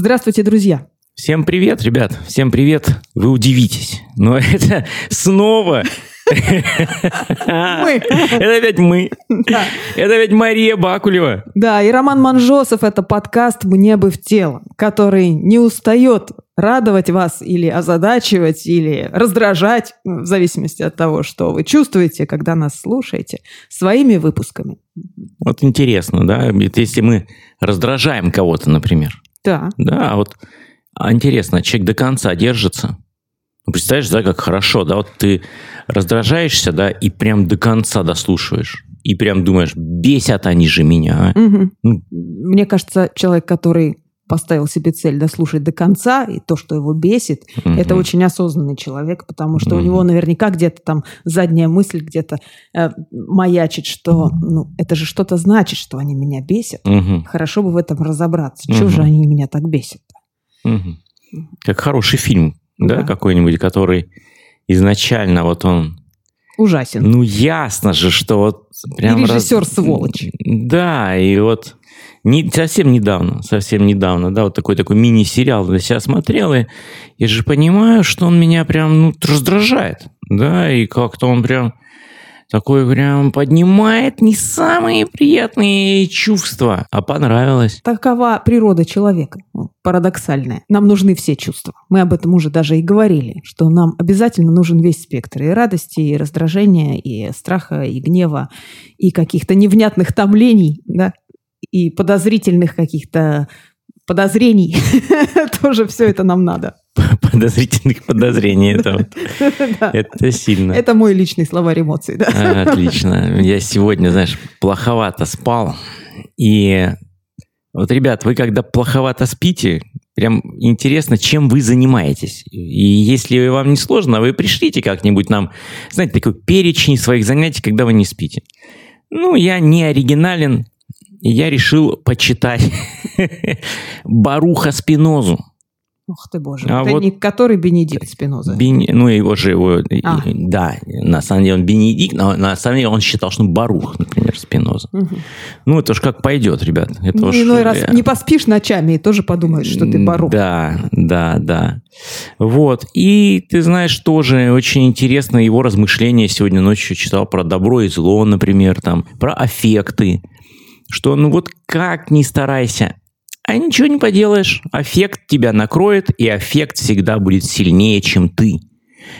Здравствуйте, друзья. Всем привет, ребят. Всем привет. Вы удивитесь. Но это снова... Мы. Это опять мы. Да. Это опять Мария Бакулева. Да, и Роман Манжосов – это подкаст «Мне бы в тело», который не устает радовать вас или озадачивать, или раздражать, в зависимости от того, что вы чувствуете, когда нас слушаете, своими выпусками. Вот интересно, да? Если мы раздражаем кого-то, например. Да. Да, вот а интересно, человек до конца держится. Ну, представляешь, да, как хорошо, да, вот ты раздражаешься, да, и прям до конца дослушиваешь. И прям думаешь, бесят они же меня. а. Ну. Мне кажется, человек, который поставил себе цель дослушать до конца, и то, что его бесит, это Мгм. очень осознанный человек, потому что у Мгм. него наверняка где-то там задняя мысль где-то э, маячит, что ну, это же что-то значит, что они меня бесят. Мгм. Хорошо бы в этом разобраться. Чего Мгм. же они меня так бесят? Мгм. Как хороший фильм, да, Да. какой-нибудь, который изначально вот он, Ужасен. ну ясно же, что вот прям И режиссер сволочь. Да, и вот не, совсем недавно, совсем недавно, да, вот такой такой мини-сериал я себя смотрел, и я же понимаю, что он меня прям ну, раздражает, да, и как-то он прям такой прям поднимает не самые приятные чувства, а понравилось. Такова природа человека, парадоксальная. Нам нужны все чувства. Мы об этом уже даже и говорили, что нам обязательно нужен весь спектр и радости, и раздражения, и страха, и гнева, и каких-то невнятных томлений, да, и подозрительных каких-то подозрений. Тоже все это нам надо. Подозрительных подозрений, это, сильно. Это мой личный словарь эмоций. А, Отлично. Я сегодня, знаешь, плоховато спал. И вот, ребят, вы когда плоховато спите, прям интересно, чем вы занимаетесь. И если вам не сложно, вы пришлите как-нибудь нам, знаете, такой перечень своих занятий, когда вы не спите. Ну, я не оригинален, и я решил почитать Баруха Спинозу. Ух ты, боже. А Это вот- не который Бенедикт Спиноза. Бен- Ну, его же, его, А. да, на самом деле он Бенедикт, но на самом деле он считал, что он Барух, например, Спиноза. Мгм. Ну, это уж как пойдет, ребят. Это Ну, уж, Иной раз э, не поспишь ночами и тоже подумаешь, что ты барух. Да, да, да. Вот. И ты знаешь, тоже очень интересно его размышления сегодня ночью читал про добро и зло, например, там, про аффекты. Что, ну вот как ни старайся, а ничего не поделаешь. Аффект тебя накроет, и аффект всегда будет сильнее, чем ты.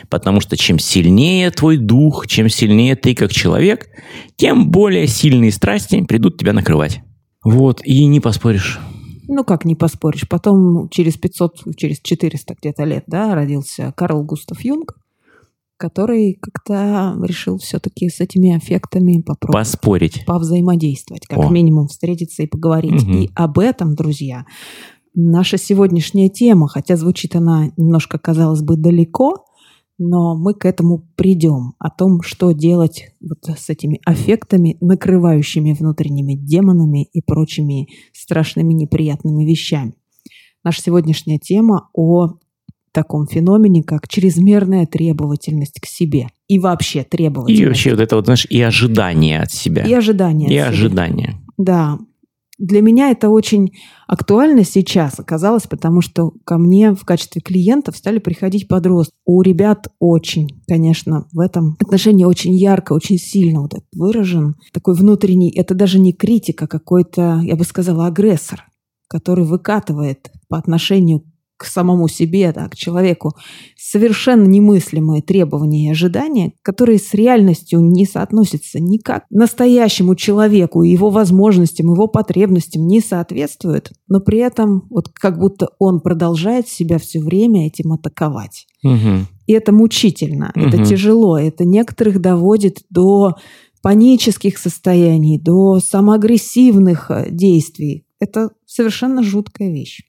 Потому что чем сильнее твой дух, чем сильнее ты как человек, тем более сильные страсти придут тебя накрывать. Вот, и не поспоришь. Ну, как не поспоришь. Потом через 500, через 400 где-то лет, да, родился Карл Густав Юнг, который как-то решил все-таки с этими аффектами попробовать Поспорить. повзаимодействовать, как О. минимум встретиться и поговорить. Мгм. И об этом, друзья, наша сегодняшняя тема, хотя звучит она немножко, казалось бы, далеко, но мы к этому придем, о том, что делать вот с этими аффектами, накрывающими внутренними демонами и прочими страшными неприятными вещами. Наша сегодняшняя тема о таком феномене, как чрезмерная требовательность к себе. И вообще И требовательность. вообще вот это вот, знаешь, и ожидание от себя. И ожидания. И от себя. ожидание. Да. Для меня это очень актуально сейчас оказалось, потому что ко мне в качестве клиентов стали приходить подростки. У ребят очень, конечно, в этом отношении очень ярко, очень сильно вот этот выражен такой внутренний, это даже не критика, какой-то, я бы сказала, агрессор, который выкатывает по отношению к самому себе, да, к человеку, совершенно немыслимые требования и ожидания, которые с реальностью не соотносятся никак. Настоящему человеку его возможностям, его потребностям не соответствуют, но при этом вот как будто он продолжает себя все время этим атаковать. Мгм. И это мучительно, это Мгм. тяжело, это некоторых доводит до панических состояний, до самоагрессивных э, действий. Это совершенно жуткая вещь.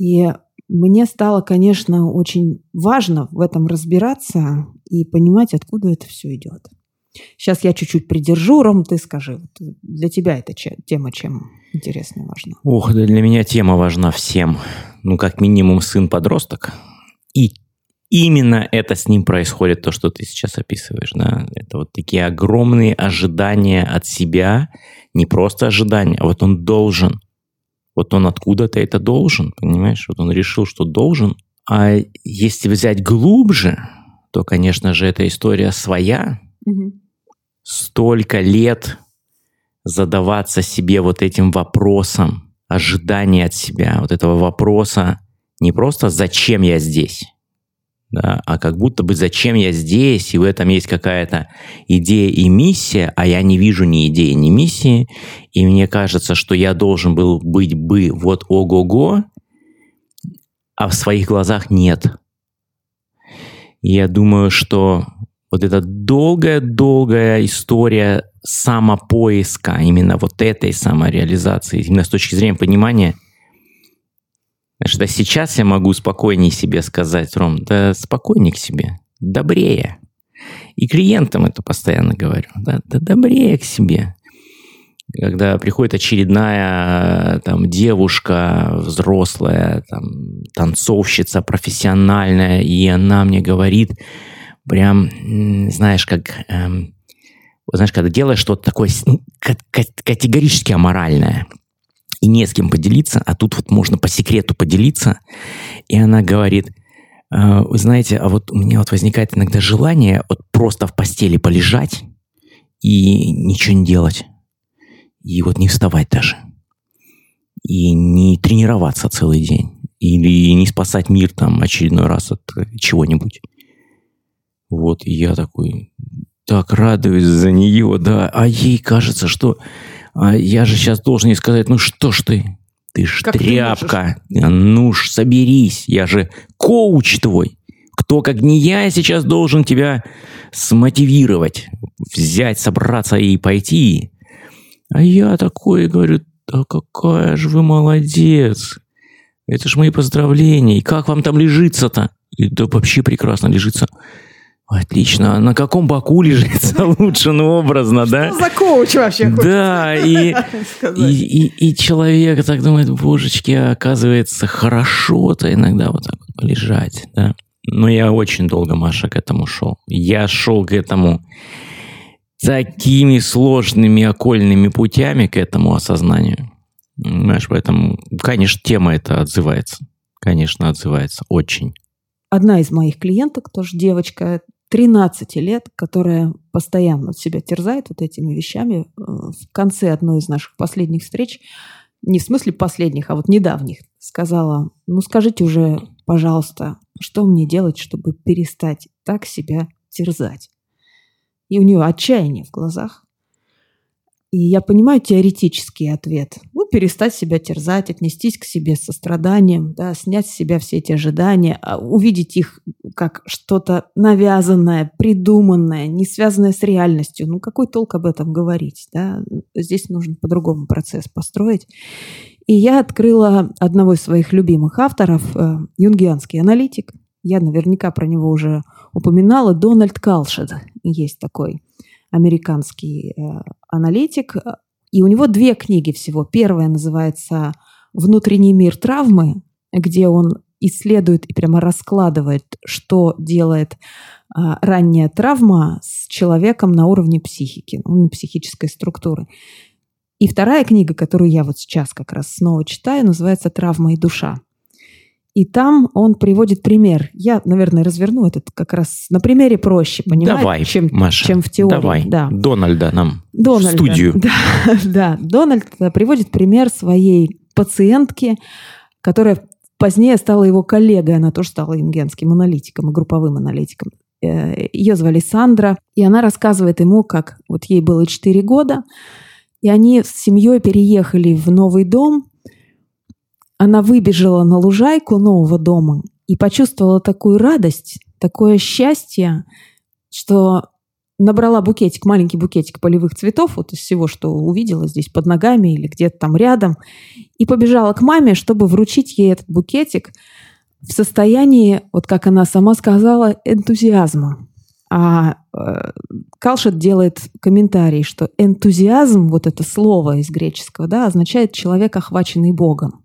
И мне стало, конечно, очень важно в этом разбираться и понимать, откуда это все идет. Сейчас я чуть-чуть придержу, Ром, ты скажи, для тебя эта тема чем интересна и важна? Ох, для меня тема важна всем. Ну, как минимум, сын-подросток. И именно это с ним происходит, то, что ты сейчас описываешь. Да? Это вот такие огромные ожидания от себя. Не просто ожидания, а вот он должен. Вот он откуда-то это должен, понимаешь? Вот он решил, что должен. А если взять глубже, то, конечно же, эта история своя. Угу. Столько лет задаваться себе вот этим вопросом, ожидания от себя, вот этого вопроса не просто «зачем я здесь?», да, а как будто бы «зачем я здесь?», и в этом есть какая-то идея и миссия, а я не вижу ни идеи, ни миссии, и мне кажется, что я должен был быть бы вот ого-го, а в своих глазах нет. И я думаю, что вот эта долгая-долгая история самопоиска, именно вот этой самореализации, именно с точки зрения понимания, что сейчас я могу спокойнее себе сказать, Ром, да спокойнее к себе, добрее. И клиентам это постоянно говорю, да, да добрее к себе. Когда приходит очередная там, девушка взрослая, там, танцовщица профессиональная, и она мне говорит, прям, знаешь, как эм, знаешь, когда делаешь что-то такое ну, категорически аморальное, и не с кем поделиться, а тут вот можно по секрету поделиться, и она говорит, «Э, вы знаете, а вот у меня вот возникает иногда желание вот просто в постели полежать и ничего не делать, и вот не вставать даже, и не тренироваться целый день, или не спасать мир там очередной раз от чего-нибудь. Вот, и я такой, так радуюсь за нее, да. А ей кажется, что а я же сейчас должен ей сказать, ну что ж ты, ты ж как тряпка, ты ну ж соберись, я же коуч твой. Кто, как не я, сейчас должен тебя смотивировать, взять, собраться и пойти. А я такой говорю, да какая же вы молодец. Это ж мои поздравления. И как вам там лежится-то? Да вообще прекрасно лежится. Отлично. А на каком боку лежится лучше, ну, образно, да? Что за коуч вообще? Да, и, и, и, и человек так думает, божечки, оказывается, хорошо-то иногда вот так вот полежать, да. Но я очень долго, Маша, к этому шел. Я шел к этому такими сложными окольными путями к этому осознанию. Понимаешь, поэтому, конечно, тема эта отзывается. Конечно, отзывается очень. Одна из моих клиенток, тоже девочка, 13 лет, которая постоянно себя терзает вот этими вещами. Э, в конце одной из наших последних встреч, не в смысле последних, а вот недавних, сказала, ну скажите уже, пожалуйста, что мне делать, чтобы перестать так себя терзать? И у нее отчаяние в глазах. И я понимаю теоретический ответ. Ну, перестать себя терзать, отнестись к себе с состраданием, да, снять с себя все эти ожидания, а увидеть их как что-то навязанное, придуманное, не связанное с реальностью. Ну, какой толк об этом говорить? Да? Здесь нужно по-другому процесс построить. И я открыла одного из своих любимых авторов, э, юнгианский аналитик. Я наверняка про него уже упоминала. Дональд Калшед есть такой американский э, аналитик. И у него две книги всего. Первая называется «Внутренний мир травмы», где он исследует и прямо раскладывает, что делает а, ранняя травма с человеком на уровне психики, ну, психической структуры. И вторая книга, которую я вот сейчас как раз снова читаю, называется «Травма и душа». И там он приводит пример. Я, наверное, разверну этот как раз на примере проще понимать, Давай, чем, Маша, чем в теории. Давай. Да. Дональда нам Дональда, в студию. Да, да. Дональд приводит пример своей пациентки, которая позднее стала его коллегой. Она тоже стала ингенским аналитиком и групповым аналитиком. Э, Ее звали Сандра. И она рассказывает ему, как вот ей было 4 года, и они с семьей переехали в новый дом, она выбежала на лужайку нового дома и почувствовала такую радость, такое счастье, что набрала букетик, маленький букетик полевых цветов, вот из всего, что увидела здесь под ногами или где-то там рядом, и побежала к маме, чтобы вручить ей этот букетик в состоянии, вот как она сама сказала, энтузиазма. А э, Калшет делает комментарий, что энтузиазм, вот это слово из греческого, да, означает человек, охваченный Богом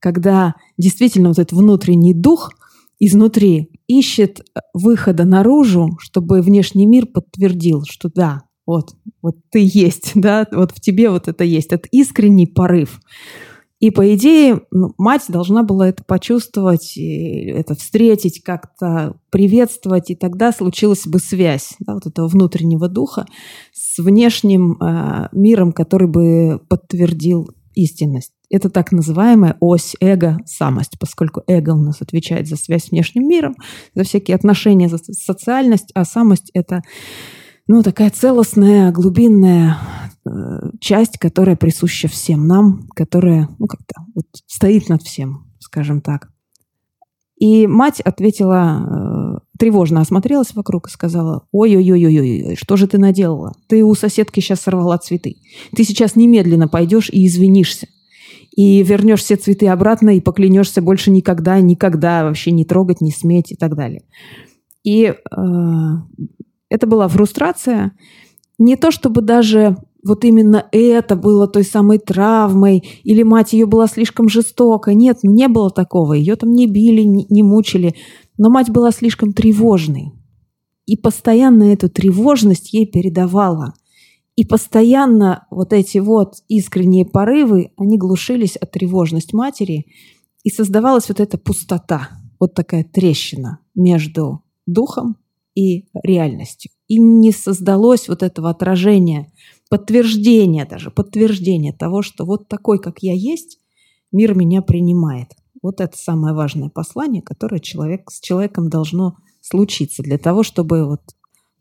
когда действительно вот этот внутренний дух изнутри ищет э, выхода наружу, чтобы внешний мир подтвердил, что да, вот, вот ты есть, да, вот в тебе вот это есть, этот искренний порыв. И, по идее, ну, мать должна была это почувствовать, это встретить, как-то приветствовать, и тогда случилась бы связь да, вот этого внутреннего духа с внешним э, миром, который бы подтвердил истинность. Это так называемая ось эго-самость, поскольку эго у нас отвечает за связь с внешним миром, за всякие отношения, за социальность, а самость – это ну, такая целостная, глубинная э, часть, которая присуща всем нам, которая, ну, как-то вот стоит над всем, скажем так. И мать ответила, э, тревожно осмотрелась вокруг и сказала, ой-ой-ой-ой, что же ты наделала? Ты у соседки сейчас сорвала цветы. Ты сейчас немедленно пойдешь и извинишься. И вернешь все цветы обратно и поклянешься больше никогда, никогда вообще не трогать, не сметь и так далее. И э, это была фрустрация. Не то чтобы даже вот именно это было той самой травмой, или мать ее была слишком жестока. Нет, ну не было такого. Ее там не били, не, не мучили. Но мать была слишком тревожной. И постоянно эту тревожность ей передавала. И постоянно вот эти вот искренние порывы, они глушились от тревожность матери, и создавалась вот эта пустота, вот такая трещина между духом и реальностью. И не создалось вот этого отражения, подтверждения даже, подтверждения того, что вот такой, как я есть, мир меня принимает. Вот это самое важное послание, которое человек, с человеком должно случиться для того, чтобы вот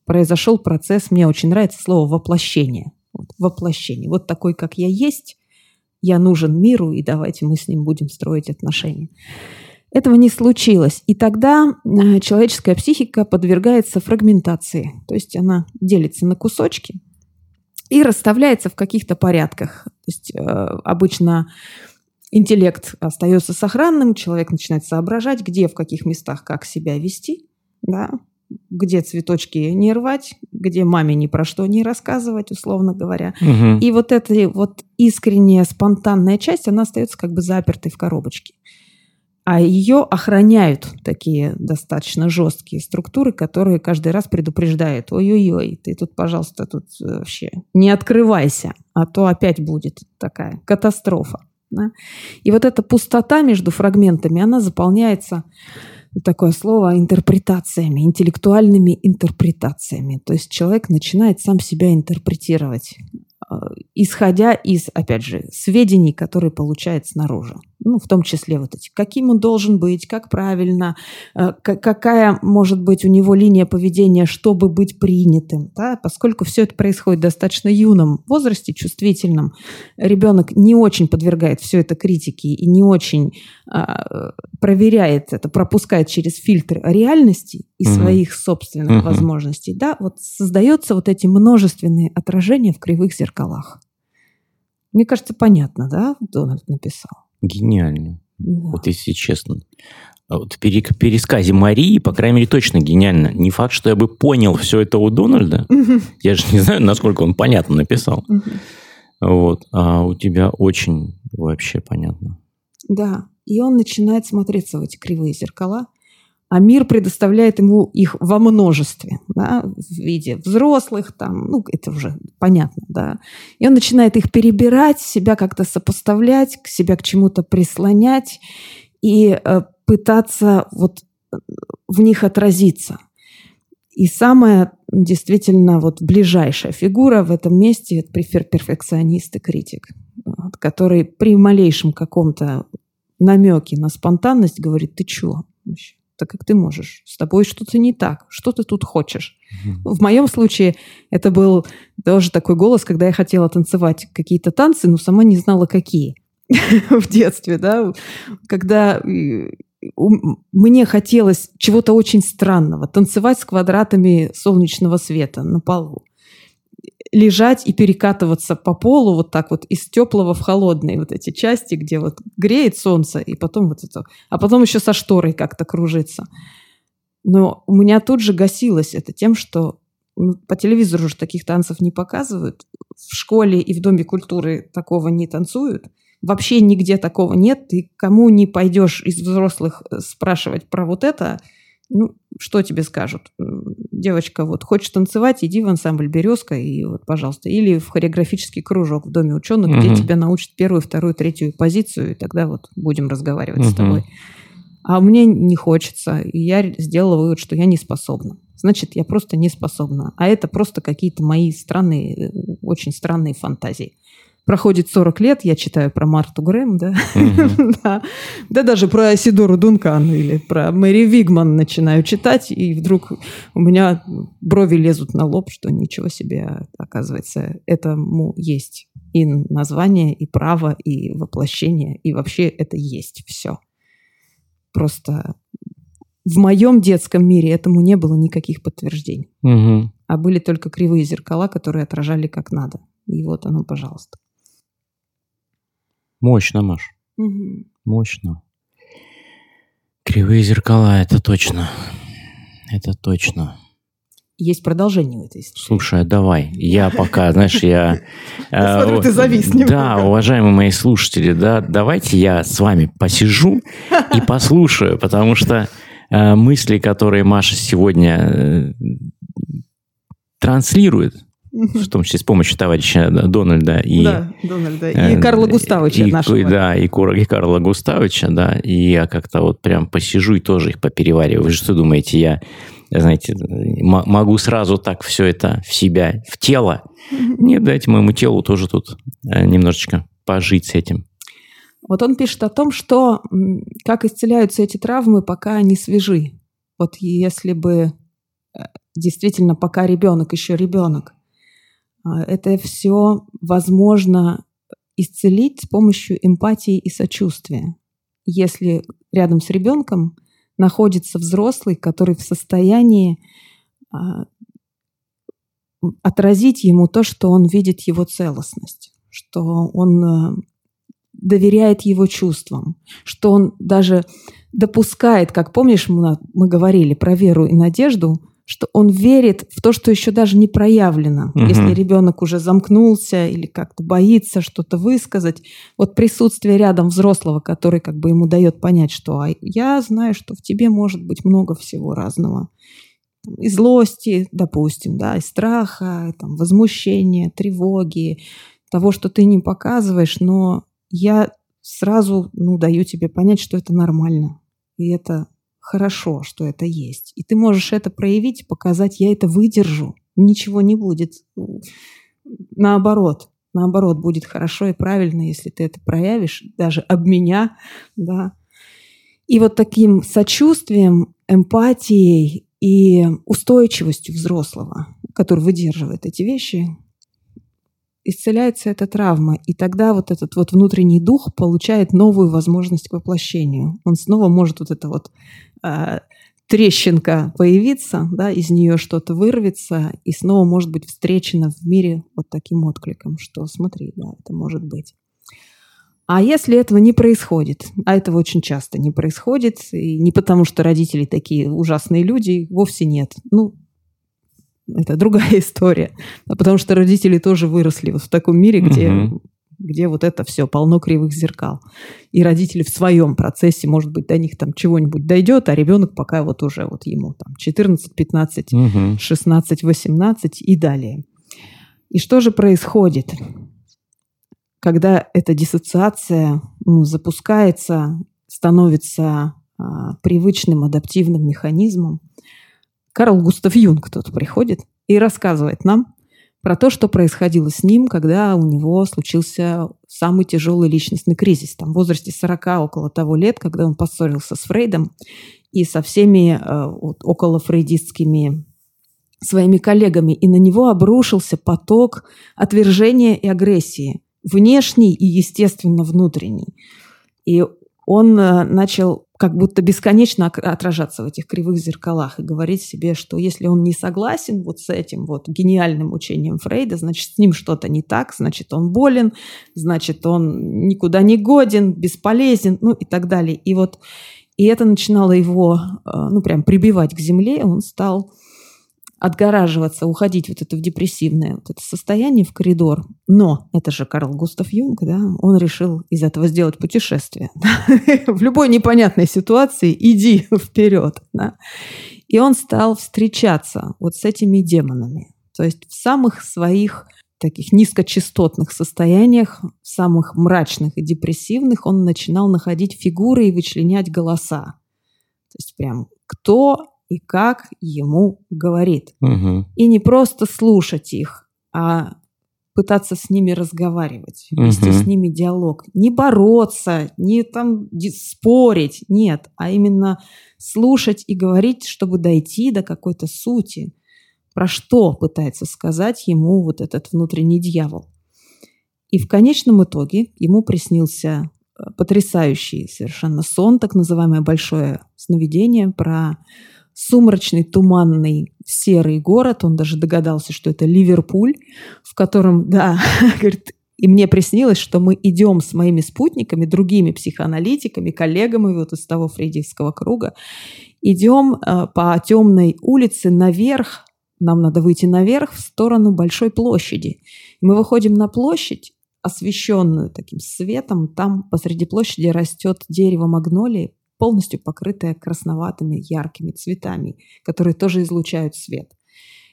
произошел процесс, мне очень нравится слово воплощение. Вот, воплощение. Вот такой, как я есть, я нужен миру, и давайте мы с ним будем строить отношения. Этого не случилось. И тогда э, человеческая психика подвергается фрагментации. То есть она делится на кусочки и расставляется в каких-то порядках. То есть э, обычно интеллект остается сохранным, человек начинает соображать, где, в каких местах, как себя вести, да, где цветочки не рвать, где маме ни про что не рассказывать, условно говоря. Угу. И вот эта вот искренняя, спонтанная часть, она остается как бы запертой в коробочке а ее охраняют такие достаточно жесткие структуры, которые каждый раз предупреждают, ой-ой-ой, ты тут, пожалуйста, тут э, вообще не открывайся, а то опять будет такая катастрофа. Да? И вот эта пустота между фрагментами, она заполняется такое слово интерпретациями, интеллектуальными интерпретациями. То есть человек начинает сам себя интерпретировать. Э, исходя из, опять же, сведений, которые получает снаружи. Ну, в том числе вот эти, каким он должен быть, как правильно, э, какая может быть у него линия поведения, чтобы быть принятым. Да? Поскольку все это происходит в достаточно юном возрасте, чувствительном, ребенок не очень подвергает все это критике и не очень а, проверяет это, пропускает через фильтр реальности и угу. своих собственных угу. возможностей. Да? Вот создаются вот эти множественные отражения в кривых зеркалах зеркалах. Мне кажется, понятно, да, Дональд написал? Гениально. Да. Вот если честно. Вот в пересказе Марии, по крайней мере, точно гениально. Не факт, что я бы понял все это у Дональда. Я же не знаю, насколько он понятно написал. Вот. А у тебя очень вообще понятно. Да. И он начинает смотреться в эти кривые зеркала а мир предоставляет ему их во множестве, да, в виде взрослых, там, ну, это уже понятно, да. И он начинает их перебирать, себя как-то сопоставлять, к себя к чему-то прислонять и э, пытаться вот в них отразиться. И самая действительно вот ближайшая фигура в этом месте – это перфекционист и критик, который при малейшем каком-то намеке на спонтанность говорит, ты чего вообще? Так как ты можешь. С тобой что-то не так. Что ты тут хочешь? В моем случае это был тоже такой голос, когда я хотела танцевать какие-то танцы, но сама не знала, какие в детстве, да, когда э, мне хотелось чего-то очень странного, танцевать с квадратами солнечного света на полу лежать и перекатываться по полу вот так вот из теплого в холодные вот эти части, где вот греет солнце, и потом вот это, а потом еще со шторой как-то кружится. Но у меня тут же гасилось это тем, что ну, по телевизору же таких танцев не показывают, в школе и в Доме культуры такого не танцуют, вообще нигде такого нет, ты кому не пойдешь из взрослых э, спрашивать про вот это, Ну, что тебе скажут? Девочка вот хочет танцевать, иди в ансамбль «Березка» и вот, пожалуйста. Или в хореографический кружок в Доме ученых, угу. где тебя научат первую, вторую, третью позицию, и тогда вот будем разговаривать угу. с тобой. А мне не хочется, и я сделала вывод, что я не способна. Значит, я просто не способна. А это просто какие-то мои странные, очень странные фантазии проходит 40 лет, я читаю про Марту Грэм, да, да. да даже про Сидору Дункан или про Мэри Вигман начинаю читать, и вдруг у меня брови лезут на лоб, что ничего себе, оказывается, этому есть и название, и право, и воплощение, и вообще это есть все. Просто в моем детском мире этому не было никаких подтверждений. Угу. А были только кривые зеркала, которые отражали как надо. И вот оно, пожалуйста. Мощно, Маш. Угу. Мощно. Кривые зеркала, это точно. Это точно. Есть продолжение в этой истории. Слушай, а давай. Я пока, знаешь, я... Э, смотрю, ты завис Да, уважаемые мои слушатели, да, давайте я с вами посижу и послушаю, потому что э, мысли, которые Маша сегодня э, транслирует, в том числе с помощью товарища Дональда и... Да, Дональда. И э, Карла Густавовича и, нашего. Да, и, и Карла Густавовича, да. И я как-то вот прям посижу и тоже их поперевариваю. Вы что думаете, я, знаете, могу сразу так все это в себя, в тело? Нет, дайте моему телу тоже тут э, немножечко пожить с этим. Вот он пишет о том, что как исцеляются эти травмы, пока они свежи. Вот если бы э, действительно пока ребенок еще ребенок, это все возможно исцелить с помощью эмпатии и сочувствия. Если рядом с ребенком находится взрослый, который в состоянии а, отразить ему то, что он видит его целостность, что он а, доверяет его чувствам, что он даже допускает, как помнишь, мы говорили про веру и надежду, что он верит в то, что еще даже не проявлено. Угу. Если ребенок уже замкнулся или как-то боится что-то высказать, вот присутствие рядом взрослого, который как бы ему дает понять, что а я знаю, что в тебе может быть много всего разного. И злости, допустим, да, и страха, там, возмущения, тревоги, того, что ты не показываешь, но я сразу ну, даю тебе понять, что это нормально. И это хорошо, что это есть. И ты можешь это проявить, показать, я это выдержу, ничего не будет. Наоборот, наоборот, будет хорошо и правильно, если ты это проявишь, даже об меня, да. И вот таким сочувствием, эмпатией и устойчивостью взрослого, который выдерживает эти вещи, исцеляется эта травма, и тогда вот этот вот внутренний дух получает новую возможность к воплощению. Он снова может вот это вот трещинка появиться, да, из нее что-то вырвется, и снова может быть встречено в мире вот таким откликом, что смотри, да, это может быть. А если этого не происходит, а этого очень часто не происходит, и не потому что родители такие ужасные люди, вовсе нет. Ну, это другая история. А потому что родители тоже выросли вот в таком мире, где угу где вот это все полно кривых зеркал. И родители в своем процессе, может быть, до них там чего-нибудь дойдет, а ребенок пока вот уже вот ему там 14, 15, угу. 16, 18 и далее. И что же происходит, когда эта диссоциация ну, запускается, становится а, привычным адаптивным механизмом? Карл Густав Юнг тут приходит и рассказывает нам, про то, что происходило с ним, когда у него случился самый тяжелый личностный кризис. Там, в возрасте 40 около того лет, когда он поссорился с Фрейдом и со всеми э, вот, около фрейдистскими своими коллегами, и на него обрушился поток отвержения и агрессии, внешний и, естественно, внутренний. И он э, начал как будто бесконечно отражаться в этих кривых зеркалах и говорить себе, что если он не согласен вот с этим вот гениальным учением Фрейда, значит, с ним что-то не так, значит, он болен, значит, он никуда не годен, бесполезен, ну и так далее. И вот и это начинало его, э, ну, прям прибивать к земле, он стал отгораживаться, уходить вот это в депрессивное вот это состояние в коридор. Но это же Карл Густав Юнг, да, он решил из этого сделать путешествие. В любой непонятной ситуации иди вперед. Да? И он стал встречаться вот с этими демонами. То есть в самых своих таких низкочастотных состояниях, самых мрачных и депрессивных, он начинал находить фигуры и вычленять голоса. То есть прям кто и как ему говорит. Угу. И не просто слушать их, а пытаться с ними разговаривать, вести Мгм. с ними диалог. Не бороться, не там спорить, нет, а именно слушать и говорить, чтобы дойти до какой-то сути. Про что пытается сказать ему вот этот внутренний дьявол. И в конечном итоге ему приснился э, потрясающий совершенно сон, так называемое большое сновидение про сумрачный, туманный, серый город. Он даже догадался, что это Ливерпуль, в котором, да, говорит, и мне приснилось, что мы идем с моими спутниками, другими психоаналитиками, коллегами вот из того фрейдистского круга, идем э, по темной улице наверх, нам надо выйти наверх в сторону большой площади. Мы выходим на площадь, освещенную таким светом, там посреди площади растет дерево магнолии, полностью покрытое красноватыми яркими цветами, которые тоже излучают свет.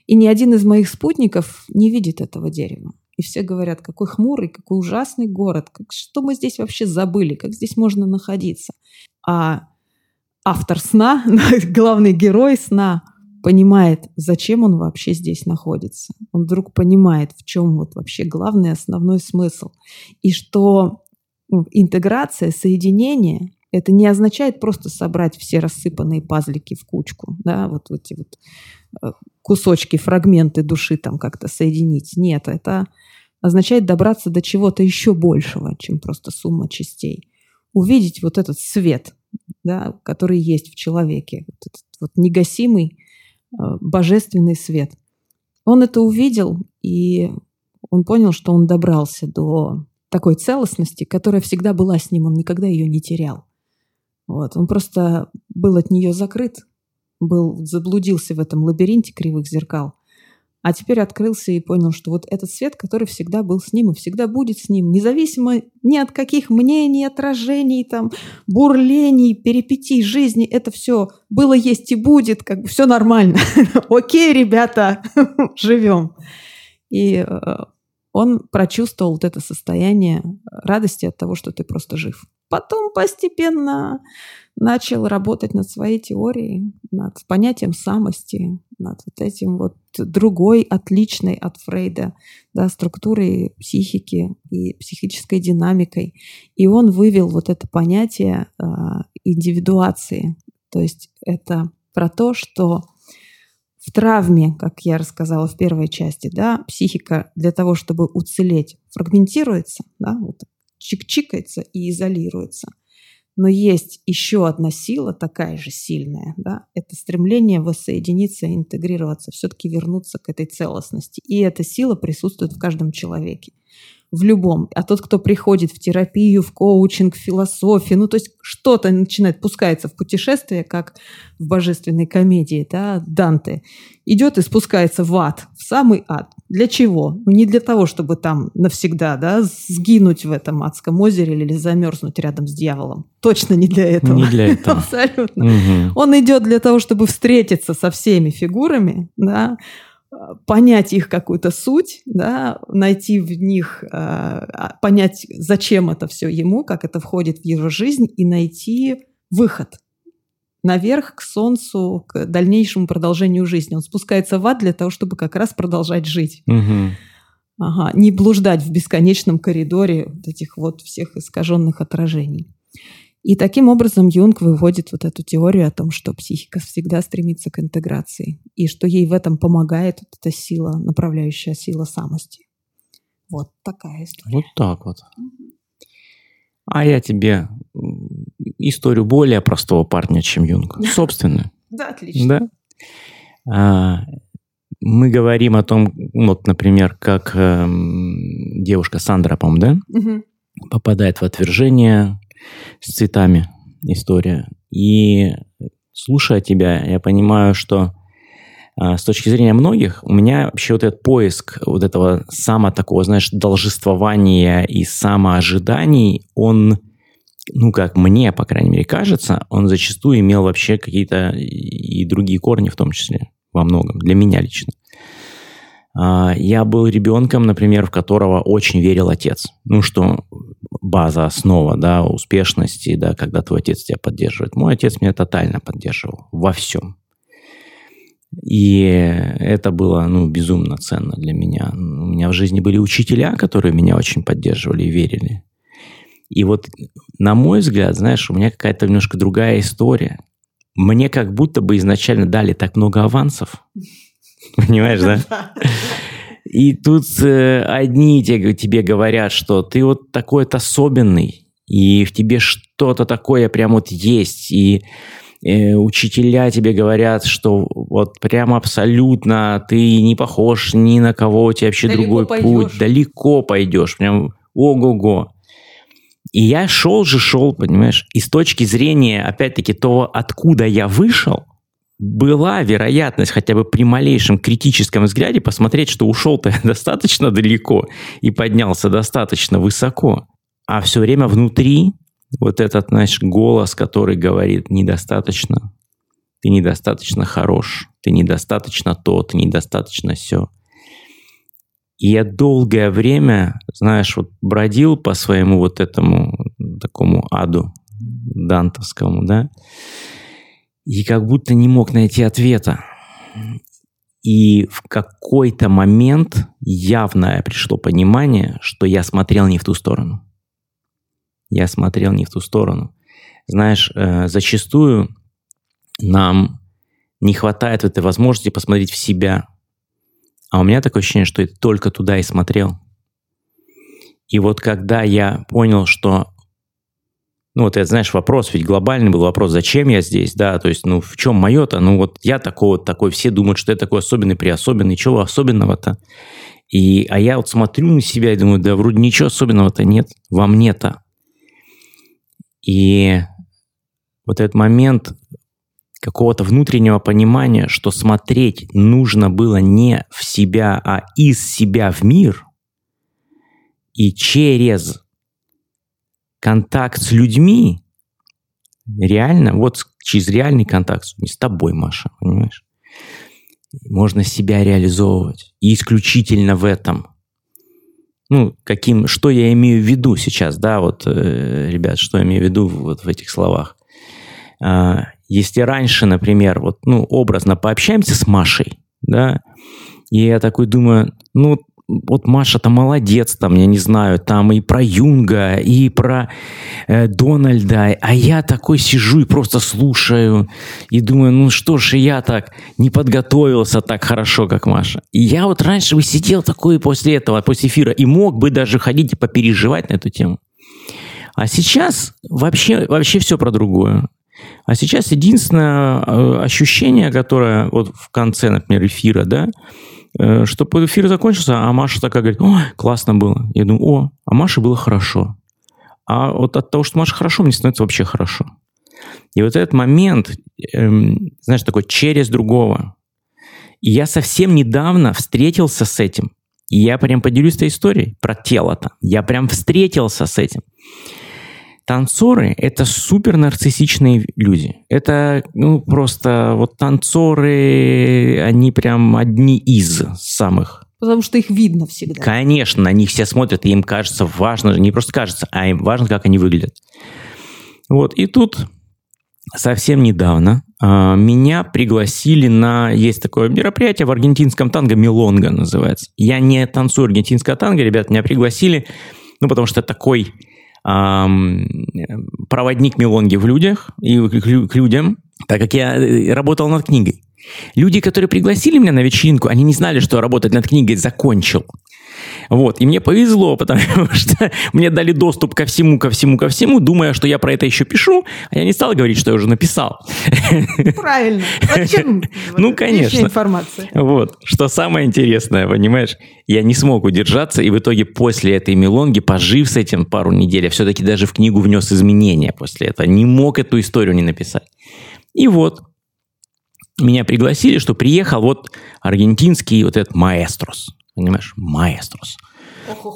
И ни один из моих спутников не видит этого дерева. И все говорят, какой хмурый, какой ужасный город, как, что мы здесь вообще забыли, как здесь можно находиться. А автор сна, главный герой сна, понимает, зачем он вообще здесь находится. Он вдруг понимает, в чем вот вообще главный основной смысл. И что ну, интеграция, соединение, это не означает просто собрать все рассыпанные пазлики в кучку, да, вот эти вот э, кусочки, фрагменты души там как-то соединить. Нет, это означает добраться до чего-то еще большего, чем просто сумма частей. Увидеть вот этот свет, да, который есть в человеке, вот этот вот негасимый э, божественный свет. Он это увидел, и он понял, что он добрался до такой целостности, которая всегда была с ним, он никогда ее не терял. Вот. Он просто был от нее закрыт, был, заблудился в этом лабиринте кривых зеркал, а теперь открылся и понял, что вот этот свет, который всегда был с ним и всегда будет с ним, независимо ни от каких мнений, отражений, там, бурлений, перипетий жизни, это все было, есть и будет, как бы все нормально. Окей, ребята, живем. И э, он прочувствовал вот это состояние радости от того, что ты просто жив. Потом постепенно начал работать над своей теорией, над понятием самости, над вот этим вот другой, отличной от Фрейда, да, структурой психики и психической динамикой. И он вывел вот это понятие э, индивидуации. То есть это про то, что в травме, как я рассказала в первой части, да, психика для того, чтобы уцелеть, фрагментируется, да, вот чик-чикается и изолируется. Но есть еще одна сила, такая же сильная, да, это стремление воссоединиться, интегрироваться, все-таки вернуться к этой целостности. И эта сила присутствует в каждом человеке в любом. А тот, кто приходит в терапию, в коучинг, в философию, ну, то есть что-то начинает, пускается в путешествие, как в божественной комедии, да, Данте, идет и спускается в ад, в самый ад. Для чего? Ну, не для того, чтобы там навсегда, да, сгинуть в этом адском озере или замерзнуть рядом с дьяволом. Точно не для этого. Не для этого. Абсолютно. Мгм. Он идет для того, чтобы встретиться со всеми фигурами, да, понять их какую-то суть, да, найти в них, э, понять, зачем это все ему, как это входит в его жизнь, и найти выход наверх к солнцу, к дальнейшему продолжению жизни. Он спускается в ад для того, чтобы как раз продолжать жить. Мгм. Ага, не блуждать в бесконечном коридоре вот этих вот всех искаженных отражений. И таким образом Юнг выводит вот эту теорию о том, что психика всегда стремится к интеграции, и что ей в этом помогает вот эта сила, направляющая сила самости. Вот такая история. Вот так вот. А я тебе историю более простого парня, чем Юнг. Собственную. Да, отлично. Да. А, мы говорим о том, вот, например, как эм, девушка Сандра, по-моему, да, попадает в отвержение с цветами история. И слушая тебя, я понимаю, что а, с точки зрения многих, у меня вообще вот этот поиск вот этого само такого, знаешь, должествования и самоожиданий, он, ну, как мне, по крайней мере, кажется, он зачастую имел вообще какие-то и другие корни в том числе, во многом, для меня лично. А, я был ребенком, например, в которого очень верил отец. Ну, что база, основа, да, успешности, да, когда твой отец тебя поддерживает. Мой отец меня тотально поддерживал во всем. И это было, ну, безумно ценно для меня. У меня в жизни были учителя, которые меня очень поддерживали и верили. И вот, на мой взгляд, знаешь, у меня какая-то немножко другая история. Мне как будто бы изначально дали так много авансов, Понимаешь, да? И тут э, одни те, тебе говорят, что ты вот такой-то особенный, и в тебе что-то такое прям вот есть, и э, учителя тебе говорят, что вот прям абсолютно ты не похож ни на кого, у тебя вообще далеко другой пойдешь. путь, далеко пойдешь, прям ого-го. И я шел же, шел, понимаешь, и с точки зрения, опять-таки, того, откуда я вышел, была вероятность хотя бы при малейшем критическом взгляде посмотреть, что ушел-то достаточно далеко и поднялся достаточно высоко. А все время внутри вот этот, знаешь, голос, который говорит недостаточно, ты недостаточно хорош, ты недостаточно то, ты недостаточно все. И я долгое время, знаешь, вот бродил по своему вот этому такому аду дантовскому, да, и как будто не мог найти ответа. И в какой-то момент явное пришло понимание, что я смотрел не в ту сторону. Я смотрел не в ту сторону. Знаешь, э, зачастую нам не хватает этой возможности посмотреть в себя. А у меня такое ощущение, что я только туда и смотрел. И вот когда я понял, что ну, вот это, знаешь, вопрос, ведь глобальный был вопрос, зачем я здесь, да, то есть, ну, в чем мое-то, ну, вот я такой вот такой, все думают, что я такой особенный, приособенный, чего особенного-то? И, а я вот смотрю на себя и думаю, да, вроде ничего особенного-то нет во мне-то. И вот этот момент какого-то внутреннего понимания, что смотреть нужно было не в себя, а из себя в мир, и через контакт с людьми, реально, вот через реальный контакт, не с тобой, Маша, понимаешь? Можно себя реализовывать. И исключительно в этом. Ну, каким, что я имею в виду сейчас, да, вот, э, ребят, что я имею в виду вот в этих словах. А, если раньше, например, вот, ну, образно пообщаемся с Машей, да, и я такой думаю, ну, вот Маша-то молодец, там, я не знаю, там и про Юнга, и про э, Дональда, а я такой сижу и просто слушаю, и думаю, ну что ж, я так не подготовился так хорошо, как Маша. И я вот раньше бы сидел такой после этого, после эфира, и мог бы даже ходить и попереживать на эту тему. А сейчас вообще, вообще все про другое. А сейчас единственное э, ощущение, которое вот в конце, например, эфира, да, чтобы эфир закончился, а Маша такая говорит, о, классно было. Я думаю, о, а Маше было хорошо. А вот от того, что Маша хорошо, мне становится вообще хорошо. И вот этот момент, эм, знаешь, такой через другого. И я совсем недавно встретился с этим. И я прям поделюсь этой историей про тело-то. Я прям встретился с этим. Танцоры – это супер нарциссичные люди. Это, ну, просто вот танцоры, они прям одни из самых. Потому что их видно всегда. Конечно, на них все смотрят, и им кажется важно, не просто кажется, а им важно, как они выглядят. Вот, и тут совсем недавно э, меня пригласили на... Есть такое мероприятие в аргентинском танго, Милонга называется. Я не танцую аргентинское танго, ребят, меня пригласили, ну, потому что такой проводник Мелонги в людях и к людям, так как я э, работал над книгой. Люди, которые пригласили меня на вечеринку, они не знали, что работать над книгой закончил. Вот. И мне повезло, потому что мне дали доступ ко всему, ко всему, ко всему, думая, что я про это еще пишу, а я не стал говорить, что я уже написал. Правильно. Зачем? Ну, конечно. информация. Вот. Что самое интересное, понимаешь, я не смог удержаться, и в итоге после этой мелонги, пожив с этим пару недель, я все-таки даже в книгу внес изменения после этого. Не мог эту историю не написать. И вот, меня пригласили, что приехал вот аргентинский вот этот маэстрос. Понимаешь? Маэстрос.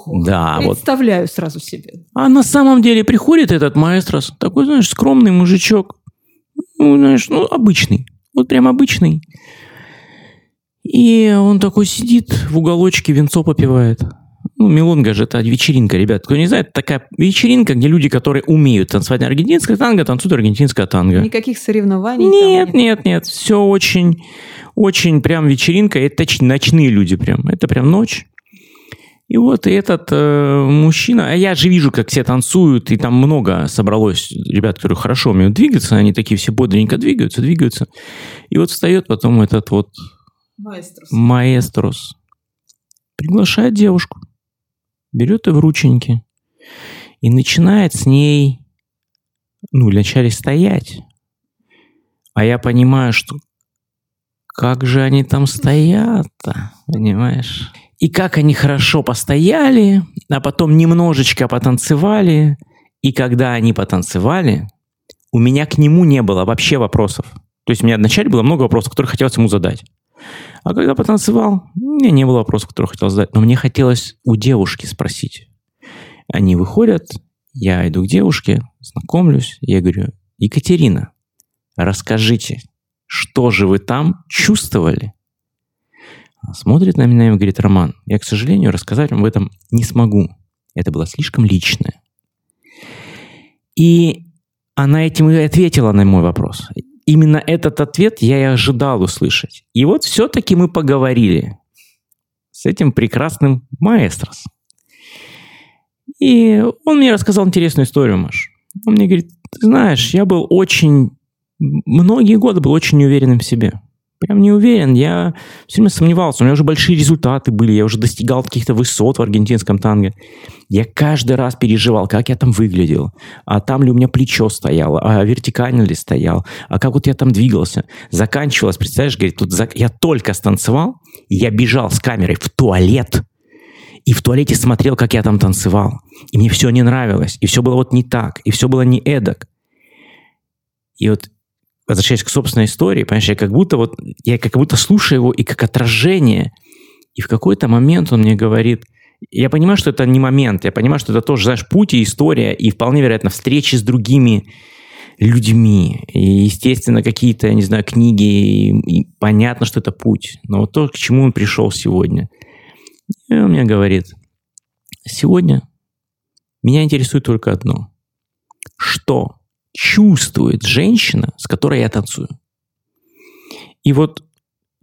Да, Представляю вот. сразу себе. А на самом деле приходит этот маэстрос, такой, знаешь, скромный мужичок. Ну, знаешь, ну, обычный. Вот прям обычный. И он такой сидит в уголочке, венцо попивает. Ну, мелонга же это вечеринка, ребят. Кто не знает, такая вечеринка, где люди, которые умеют танцевать аргентинское танго, танцуют аргентинское танго. Никаких соревнований? Нет, там нет, нет. Все очень, очень прям вечеринка. Это ночные люди прям. Это прям ночь. И вот этот э, мужчина, а я же вижу, как все танцуют, и там много собралось ребят, которые хорошо умеют двигаться, они такие все бодренько двигаются, двигаются. И вот встает потом этот вот маэстрос, маэстрос приглашает девушку берет ее в рученьки и начинает с ней, ну, вначале стоять. А я понимаю, что как же они там стоят-то, понимаешь? И как они хорошо постояли, а потом немножечко потанцевали. И когда они потанцевали, у меня к нему не было вообще вопросов. То есть у меня вначале было много вопросов, которые хотелось ему задать. А когда потанцевал, меня не было вопросов, которые хотел задать. Но мне хотелось у девушки спросить. Они выходят, я иду к девушке, знакомлюсь, я говорю, Екатерина, расскажите, что же вы там чувствовали? Она смотрит на меня и говорит, Роман, я, к сожалению, рассказать вам об этом не смогу. Это было слишком личное. И она этим и ответила на мой вопрос именно этот ответ я и ожидал услышать. И вот все-таки мы поговорили с этим прекрасным маэстрос. И он мне рассказал интересную историю, Маш. Он мне говорит, ты знаешь, я был очень, многие годы был очень неуверенным в себе прям не уверен. Я все время сомневался. У меня уже большие результаты были. Я уже достигал каких-то высот в аргентинском танго. Я каждый раз переживал, как я там выглядел. А там ли у меня плечо стояло, а вертикально ли стоял, а как вот я там двигался. Заканчивалось, представляешь, говорит, тут за... я только станцевал, я бежал с камерой в туалет, и в туалете смотрел, как я там танцевал. И мне все не нравилось. И все было вот не так. И все было не эдак. И вот возвращаясь к собственной истории, понимаешь, я как будто вот, я как будто слушаю его и как отражение. И в какой-то момент он мне говорит, я понимаю, что это не момент, я понимаю, что это тоже, знаешь, путь и история, и вполне вероятно встречи с другими людьми. И, естественно, какие-то, я не знаю, книги, и, и понятно, что это путь. Но вот то, к чему он пришел сегодня. И он мне говорит, сегодня меня интересует только одно. Что чувствует женщина, с которой я танцую. И вот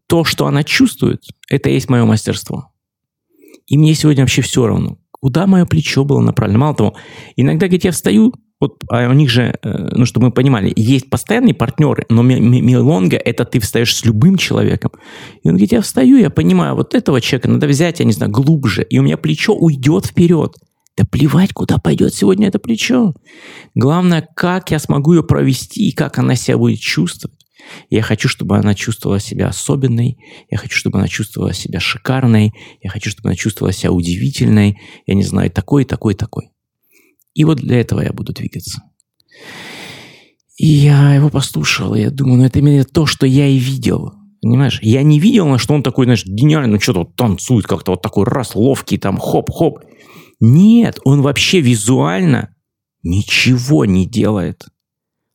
то, что она чувствует, это и есть мое мастерство. И мне сегодня вообще все равно, куда мое плечо было направлено. Мало того, иногда, говорит, я встаю, вот а у них же, э, ну, чтобы мы понимали, есть постоянные партнеры, но мелонга – это ты встаешь с любым человеком. И он говорит, я встаю, я понимаю, вот этого человека надо взять, я не знаю, глубже, и у меня плечо уйдет вперед. Да плевать, куда пойдет сегодня это плечо. Главное, как я смогу ее провести и как она себя будет чувствовать. Я хочу, чтобы она чувствовала себя особенной. Я хочу, чтобы она чувствовала себя шикарной. Я хочу, чтобы она чувствовала себя удивительной. Я не знаю, такой, такой, такой. И вот для этого я буду двигаться. И я его послушал, и я думаю, ну это именно то, что я и видел. Понимаешь? Я не видел, на что он такой, знаешь, гениальный, ну что-то вот танцует как-то вот такой раз, ловкий, там, хоп-хоп. Нет, он вообще визуально ничего не делает.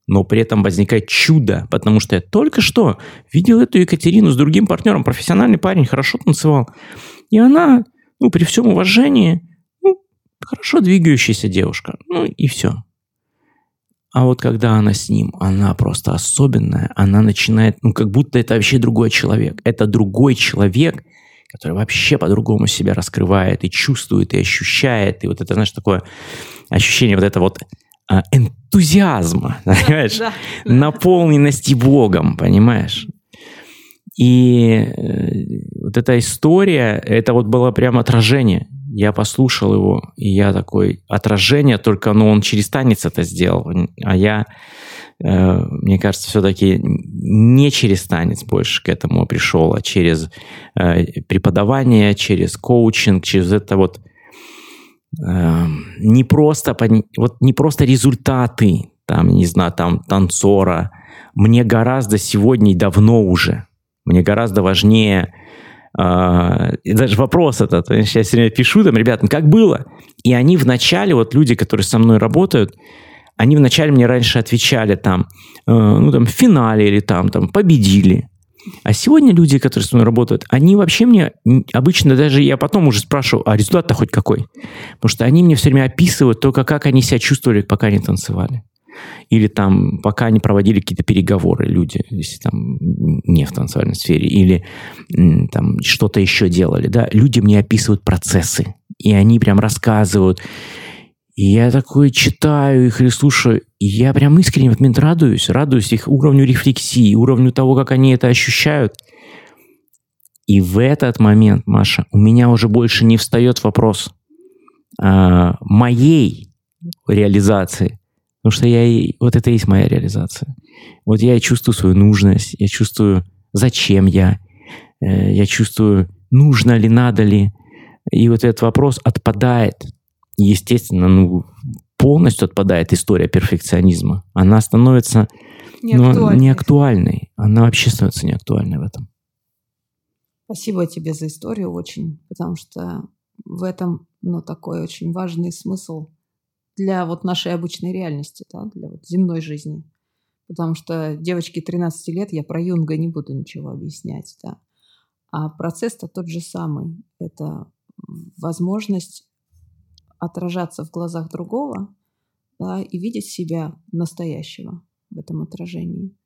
Но при этом возникает чудо, потому что я только что видел эту Екатерину с другим партнером, профессиональный парень, хорошо танцевал. И она, ну, при всем уважении, ну, хорошо двигающаяся девушка. Ну, и все. А вот когда она с ним, она просто особенная, она начинает, ну, как будто это вообще другой человек. Это другой человек – который вообще по-другому себя раскрывает и чувствует, и ощущает. И вот это, знаешь, такое ощущение вот это вот а, энтузиазма, понимаешь? Да, да. Наполненности Богом, понимаешь? И э, вот эта история, это вот было прям отражение. Я послушал его, и я такой, отражение, только ну, он через танец это сделал. А я мне кажется, все-таки не через танец больше к этому пришел, а через э, преподавание, через коучинг, через это вот э, не просто, вот не просто результаты, там, не знаю, там, танцора, мне гораздо сегодня и давно уже, мне гораздо важнее Uh, даже вопрос этот, я все время пишу там, ребят, ну как было? И они вначале, вот люди, которые со мной работают, они вначале мне раньше отвечали там, э, ну там, в финале или там, там, победили. А сегодня люди, которые со мной работают, они вообще мне, обычно даже я потом уже спрашиваю, а результат-то хоть какой? Потому что они мне все время описывают только, как они себя чувствовали, пока они танцевали. Или там, пока они проводили какие-то переговоры, люди, если там не в танцевальной сфере, или там что-то еще делали, да, люди мне описывают процессы, и они прям рассказывают, я такой читаю их или слушаю, и я прям искренне в этот момент радуюсь, радуюсь их уровню рефлексии, уровню того, как они это ощущают. И в этот момент, Маша, у меня уже больше не встает вопрос а, моей реализации, потому что я и, вот это и есть моя реализация. Вот я чувствую свою нужность, я чувствую, зачем я, э, я чувствую, нужно ли, надо ли. И вот этот вопрос отпадает естественно, ну, полностью отпадает история перфекционизма. Она становится неактуальной. Ну, неактуальной. Она вообще становится неактуальной в этом. Спасибо тебе за историю очень, потому что в этом ну, такой очень важный смысл для вот нашей обычной реальности, да, для вот земной жизни. Потому что девочке 13 лет, я про Юнга не буду ничего объяснять, да. А процесс-то тот же самый. Это возможность отражаться в глазах другого да, и видеть себя настоящего в этом отражении.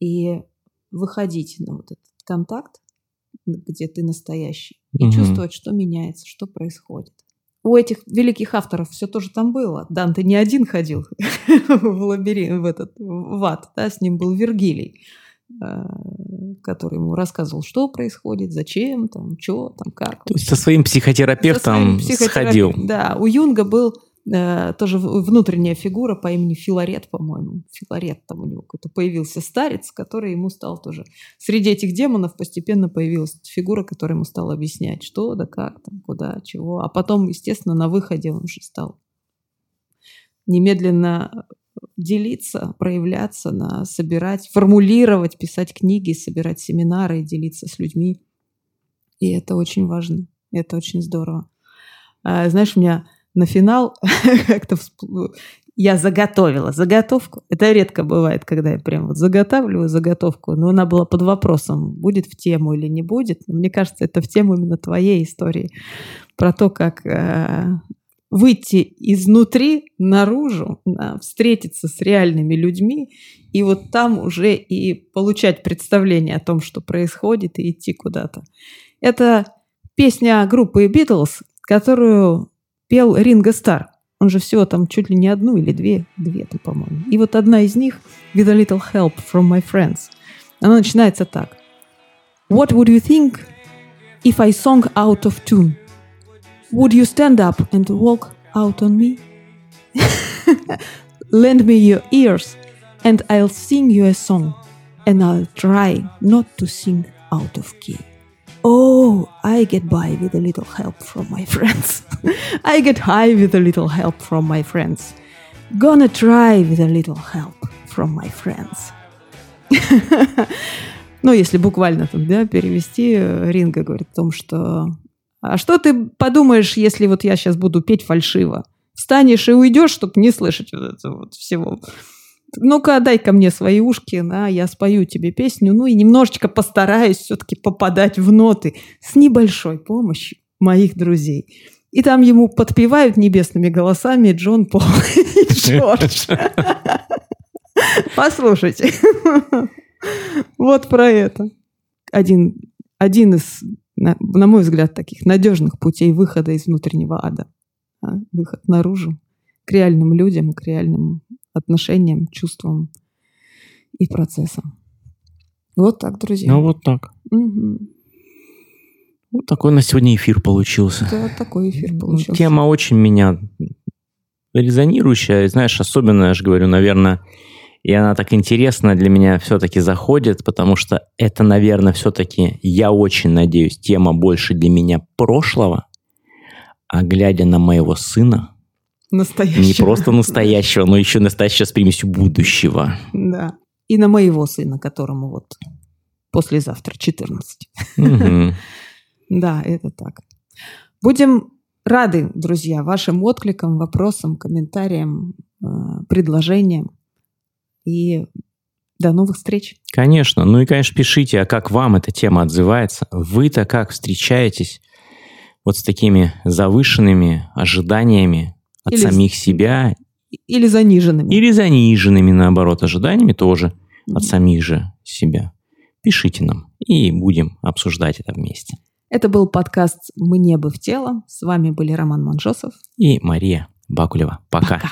И выходить на вот этот контакт, где ты настоящий, и угу. чувствовать, что меняется, что происходит. У этих великих авторов все тоже там было. Данте не один ходил в лабиринт, в этот в ад, да, с ним был Вергилий. Э, который ему рассказывал, что происходит, зачем, там, что, там, как. То есть со своим психотерапевтом со своим сходил. Да, у Юнга был э, тоже внутренняя фигура по имени Филарет, по-моему. Филарет там у него какой-то появился старец, который ему стал тоже... Среди этих демонов постепенно появилась фигура, которая ему стала объяснять, что да как, там, куда, чего. А потом, естественно, на выходе он уже стал немедленно делиться, проявляться, на, собирать, формулировать, писать книги, собирать семинары, делиться с людьми. И это очень важно, это очень здорово. А, знаешь, у меня на финал как-то я заготовила заготовку. Это редко бывает, когда я прям вот заготавливаю заготовку, но она была под вопросом, будет в тему или не будет. Мне кажется, это в тему именно твоей истории про то, как э, выйти изнутри наружу, встретиться с реальными людьми и вот там уже и получать представление о том, что происходит, и идти куда-то. Это песня группы Beatles, которую пел Ринго Стар. Он же всего там чуть ли не одну или две, две там, по-моему. И вот одна из них «With a little help from my friends». Она начинается так. What would you think if I sung out of tune? Would you stand up and walk out on me? Lend me your ears, and I'll sing you a song, and I'll try not to sing out of key. Oh, I get by with a little help from my friends. I get high with a little help from my friends. Gonna try with a little help from my friends. ну, если буквально там, да, перевести, Ринга говорит о том, что А что ты подумаешь, если вот я сейчас буду петь фальшиво? Встанешь и уйдешь, чтобы не слышать вот этого вот всего. Ну-ка, дай ко мне свои ушки, да, я спою тебе песню, ну и немножечко постараюсь все-таки попадать в ноты с небольшой помощью моих друзей. И там ему подпевают небесными голосами Джон Пол и Джордж. Послушайте. Вот про это. Один, один из на, на мой взгляд, таких надежных путей выхода из внутреннего ада. А? Выход наружу, к реальным людям, к реальным отношениям, чувствам и процессам. Вот так, друзья. Ну, вот так. Угу. Вот такой на сегодня эфир получился. Да, такой эфир получился. Тема очень меня резонирующая. Знаешь, особенно, я же говорю, наверное, и она так интересно для меня все-таки заходит, потому что это, наверное, все-таки, я очень надеюсь, тема больше для меня прошлого, а глядя на моего сына, настоящего. не просто настоящего, но еще настоящего с примесью будущего. Да. и на моего сына, которому вот послезавтра 14. Мгм. Да, это так. Будем рады, друзья, вашим откликам, вопросам, комментариям, э, предложениям. И до новых встреч. Конечно. Ну и, конечно, пишите, а как вам эта тема отзывается? Вы-то как встречаетесь вот с такими завышенными ожиданиями от Или самих себя Или заниженными. или заниженными, наоборот, ожиданиями тоже от самих же себя? Пишите нам, и будем обсуждать это вместе. Это был подкаст «Мне бы в тело». С вами были Роман Манжосов. И Мария Бакулева. Пока. Пока.